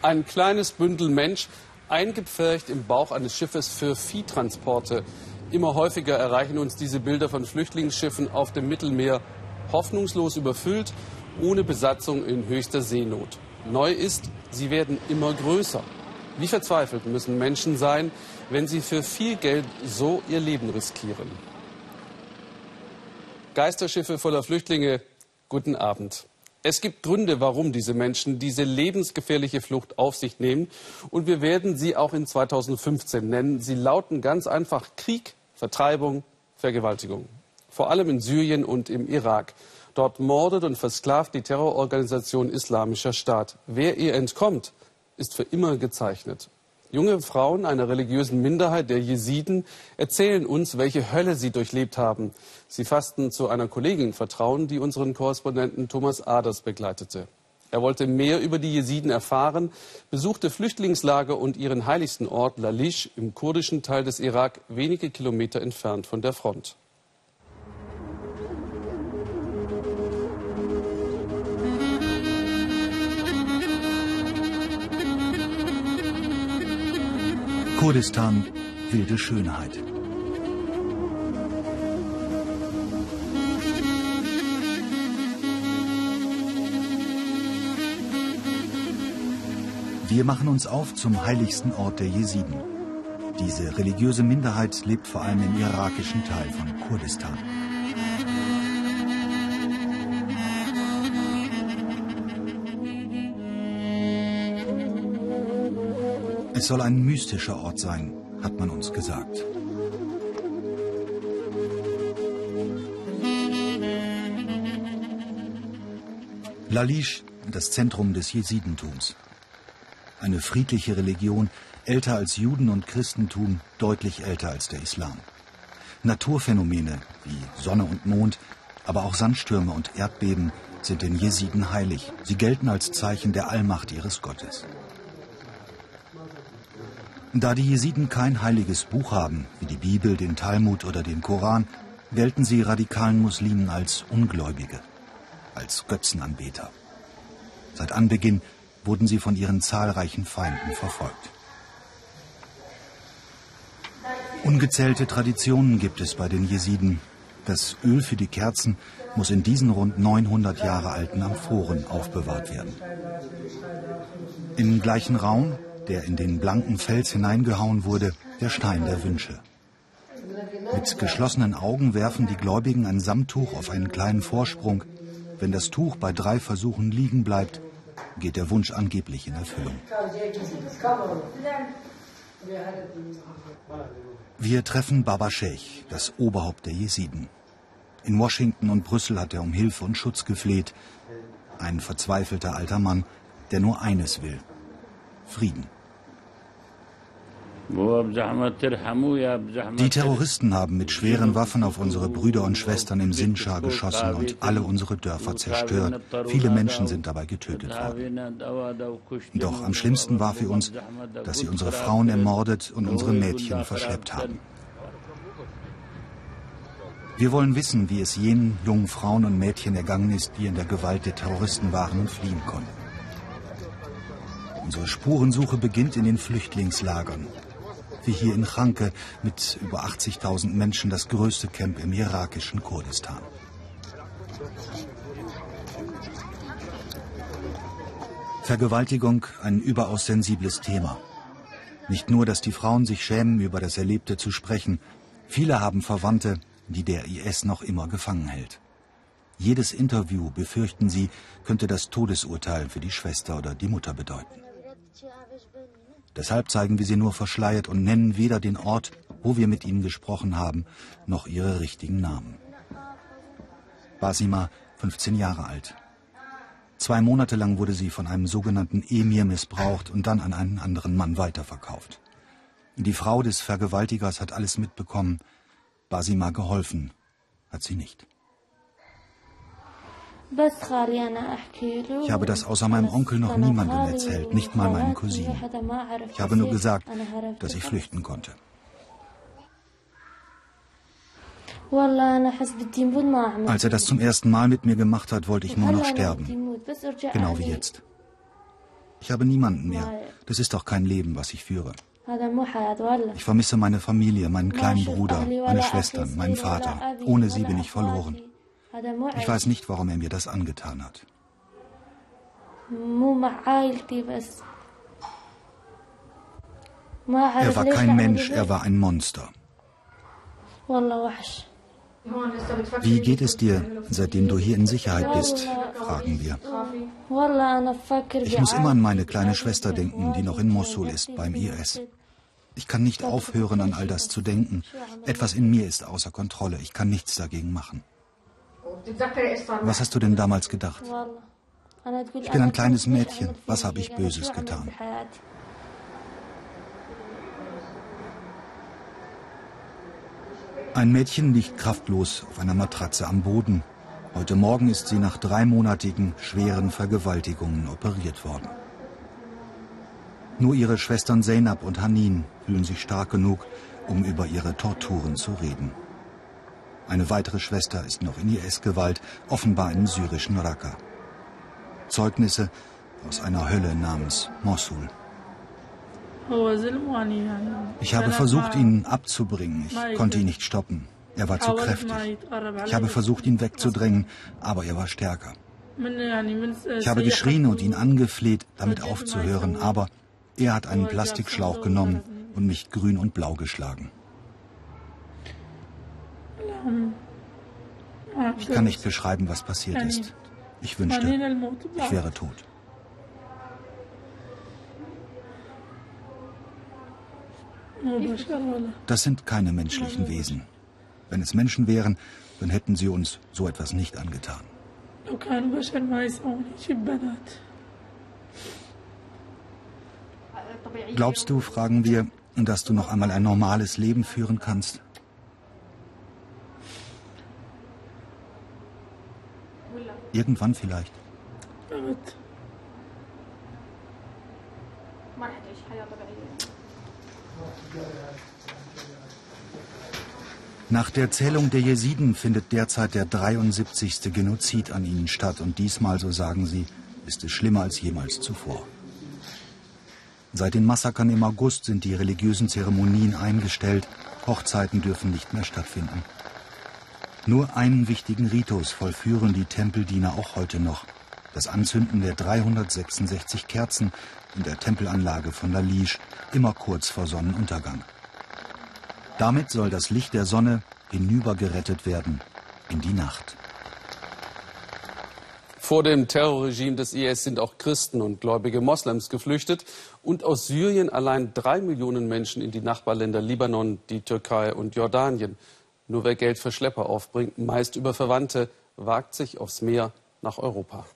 Ein kleines Bündel Mensch, eingepfercht im Bauch eines Schiffes für Viehtransporte. Immer häufiger erreichen uns diese Bilder von Flüchtlingsschiffen auf dem Mittelmeer, hoffnungslos überfüllt, ohne Besatzung in höchster Seenot. Neu ist, sie werden immer größer. Wie verzweifelt müssen Menschen sein, wenn sie für viel Geld so ihr Leben riskieren. Geisterschiffe voller Flüchtlinge, guten Abend. Es gibt Gründe, warum diese Menschen diese lebensgefährliche Flucht auf sich nehmen. Und wir werden sie auch in 2015 nennen. Sie lauten ganz einfach Krieg, Vertreibung, Vergewaltigung. Vor allem in Syrien und im Irak. Dort mordet und versklavt die Terrororganisation Islamischer Staat. Wer ihr entkommt, ist für immer gezeichnet. Junge Frauen einer religiösen Minderheit der Jesiden erzählen uns, welche Hölle sie durchlebt haben. Sie fassten zu einer Kollegin Vertrauen, die unseren Korrespondenten Thomas Aders begleitete. Er wollte mehr über die Jesiden erfahren, besuchte Flüchtlingslager und ihren heiligsten Ort Lalish im kurdischen Teil des Irak, wenige Kilometer entfernt von der Front. Kurdistan, wilde Schönheit. Wir machen uns auf zum heiligsten Ort der Jesiden. Diese religiöse Minderheit lebt vor allem im irakischen Teil von Kurdistan. Es soll ein mystischer Ort sein, hat man uns gesagt. Lalish, das Zentrum des Jesidentums. Eine friedliche Religion, älter als Juden und Christentum, deutlich älter als der Islam. Naturphänomene wie Sonne und Mond, aber auch Sandstürme und Erdbeben sind den Jesiden heilig. Sie gelten als Zeichen der Allmacht ihres Gottes. Da die Jesiden kein heiliges Buch haben, wie die Bibel, den Talmud oder den Koran, gelten sie radikalen Muslimen als Ungläubige, als Götzenanbeter. Seit Anbeginn wurden sie von ihren zahlreichen Feinden verfolgt. Ungezählte Traditionen gibt es bei den Jesiden. Das Öl für die Kerzen muss in diesen rund 900 Jahre alten Amphoren aufbewahrt werden. Im gleichen Raum der in den blanken Fels hineingehauen wurde, der Stein der Wünsche. Mit geschlossenen Augen werfen die Gläubigen ein Samttuch auf einen kleinen Vorsprung. Wenn das Tuch bei drei Versuchen liegen bleibt, geht der Wunsch angeblich in Erfüllung. Wir treffen Baba Sheikh, das Oberhaupt der Jesiden. In Washington und Brüssel hat er um Hilfe und Schutz gefleht. Ein verzweifelter alter Mann, der nur eines will. Frieden. Die Terroristen haben mit schweren Waffen auf unsere Brüder und Schwestern im Sinjar geschossen und alle unsere Dörfer zerstört. Viele Menschen sind dabei getötet worden. Doch am schlimmsten war für uns, dass sie unsere Frauen ermordet und unsere Mädchen verschleppt haben. Wir wollen wissen, wie es jenen jungen Frauen und Mädchen ergangen ist, die in der Gewalt der Terroristen waren und fliehen konnten. Unsere Spurensuche beginnt in den Flüchtlingslagern wie hier in Chanke mit über 80.000 Menschen das größte Camp im irakischen Kurdistan. Vergewaltigung ein überaus sensibles Thema. Nicht nur, dass die Frauen sich schämen, über das Erlebte zu sprechen. Viele haben Verwandte, die der IS noch immer gefangen hält. Jedes Interview, befürchten sie, könnte das Todesurteil für die Schwester oder die Mutter bedeuten. Deshalb zeigen wir sie nur verschleiert und nennen weder den Ort, wo wir mit ihnen gesprochen haben, noch ihre richtigen Namen. Basima, 15 Jahre alt. Zwei Monate lang wurde sie von einem sogenannten Emir missbraucht und dann an einen anderen Mann weiterverkauft. Die Frau des Vergewaltigers hat alles mitbekommen. Basima geholfen hat sie nicht. Ich habe das außer meinem Onkel noch niemandem erzählt, nicht mal meinen Cousinen. Ich habe nur gesagt, dass ich flüchten konnte. Als er das zum ersten Mal mit mir gemacht hat, wollte ich nur noch sterben. Genau wie jetzt. Ich habe niemanden mehr. Das ist doch kein Leben, was ich führe. Ich vermisse meine Familie, meinen kleinen Bruder, meine Schwestern, meinen Vater. Ohne sie bin ich verloren. Ich weiß nicht, warum er mir das angetan hat. Er war kein Mensch, er war ein Monster. Wie geht es dir, seitdem du hier in Sicherheit bist? fragen wir. Ich muss immer an meine kleine Schwester denken, die noch in Mosul ist, beim IS. Ich kann nicht aufhören, an all das zu denken. Etwas in mir ist außer Kontrolle. Ich kann nichts dagegen machen. Was hast du denn damals gedacht? Ich bin ein kleines Mädchen. Was habe ich Böses getan? Ein Mädchen liegt kraftlos auf einer Matratze am Boden. Heute Morgen ist sie nach dreimonatigen schweren Vergewaltigungen operiert worden. Nur ihre Schwestern Zeynab und Hanin fühlen sich stark genug, um über ihre Torturen zu reden. Eine weitere Schwester ist noch in IS-Gewalt, offenbar im syrischen Raqqa. Zeugnisse aus einer Hölle namens Mosul. Ich habe versucht, ihn abzubringen. Ich konnte ihn nicht stoppen. Er war zu kräftig. Ich habe versucht, ihn wegzudrängen, aber er war stärker. Ich habe geschrien und ihn angefleht, damit aufzuhören, aber er hat einen Plastikschlauch genommen und mich grün und blau geschlagen. Ich kann nicht beschreiben, was passiert ist. Ich wünschte, ich wäre tot. Das sind keine menschlichen Wesen. Wenn es Menschen wären, dann hätten sie uns so etwas nicht angetan. Glaubst du, fragen wir, dass du noch einmal ein normales Leben führen kannst? Irgendwann vielleicht. Nach der Zählung der Jesiden findet derzeit der 73. Genozid an ihnen statt und diesmal, so sagen sie, ist es schlimmer als jemals zuvor. Seit den Massakern im August sind die religiösen Zeremonien eingestellt, Hochzeiten dürfen nicht mehr stattfinden. Nur einen wichtigen Ritus vollführen die Tempeldiener auch heute noch. Das Anzünden der 366 Kerzen in der Tempelanlage von Lalish, immer kurz vor Sonnenuntergang. Damit soll das Licht der Sonne hinübergerettet werden in die Nacht. Vor dem Terrorregime des IS sind auch Christen und gläubige Moslems geflüchtet und aus Syrien allein drei Millionen Menschen in die Nachbarländer Libanon, die Türkei und Jordanien. Nur wer Geld für Schlepper aufbringt, meist über Verwandte, wagt sich aufs Meer nach Europa.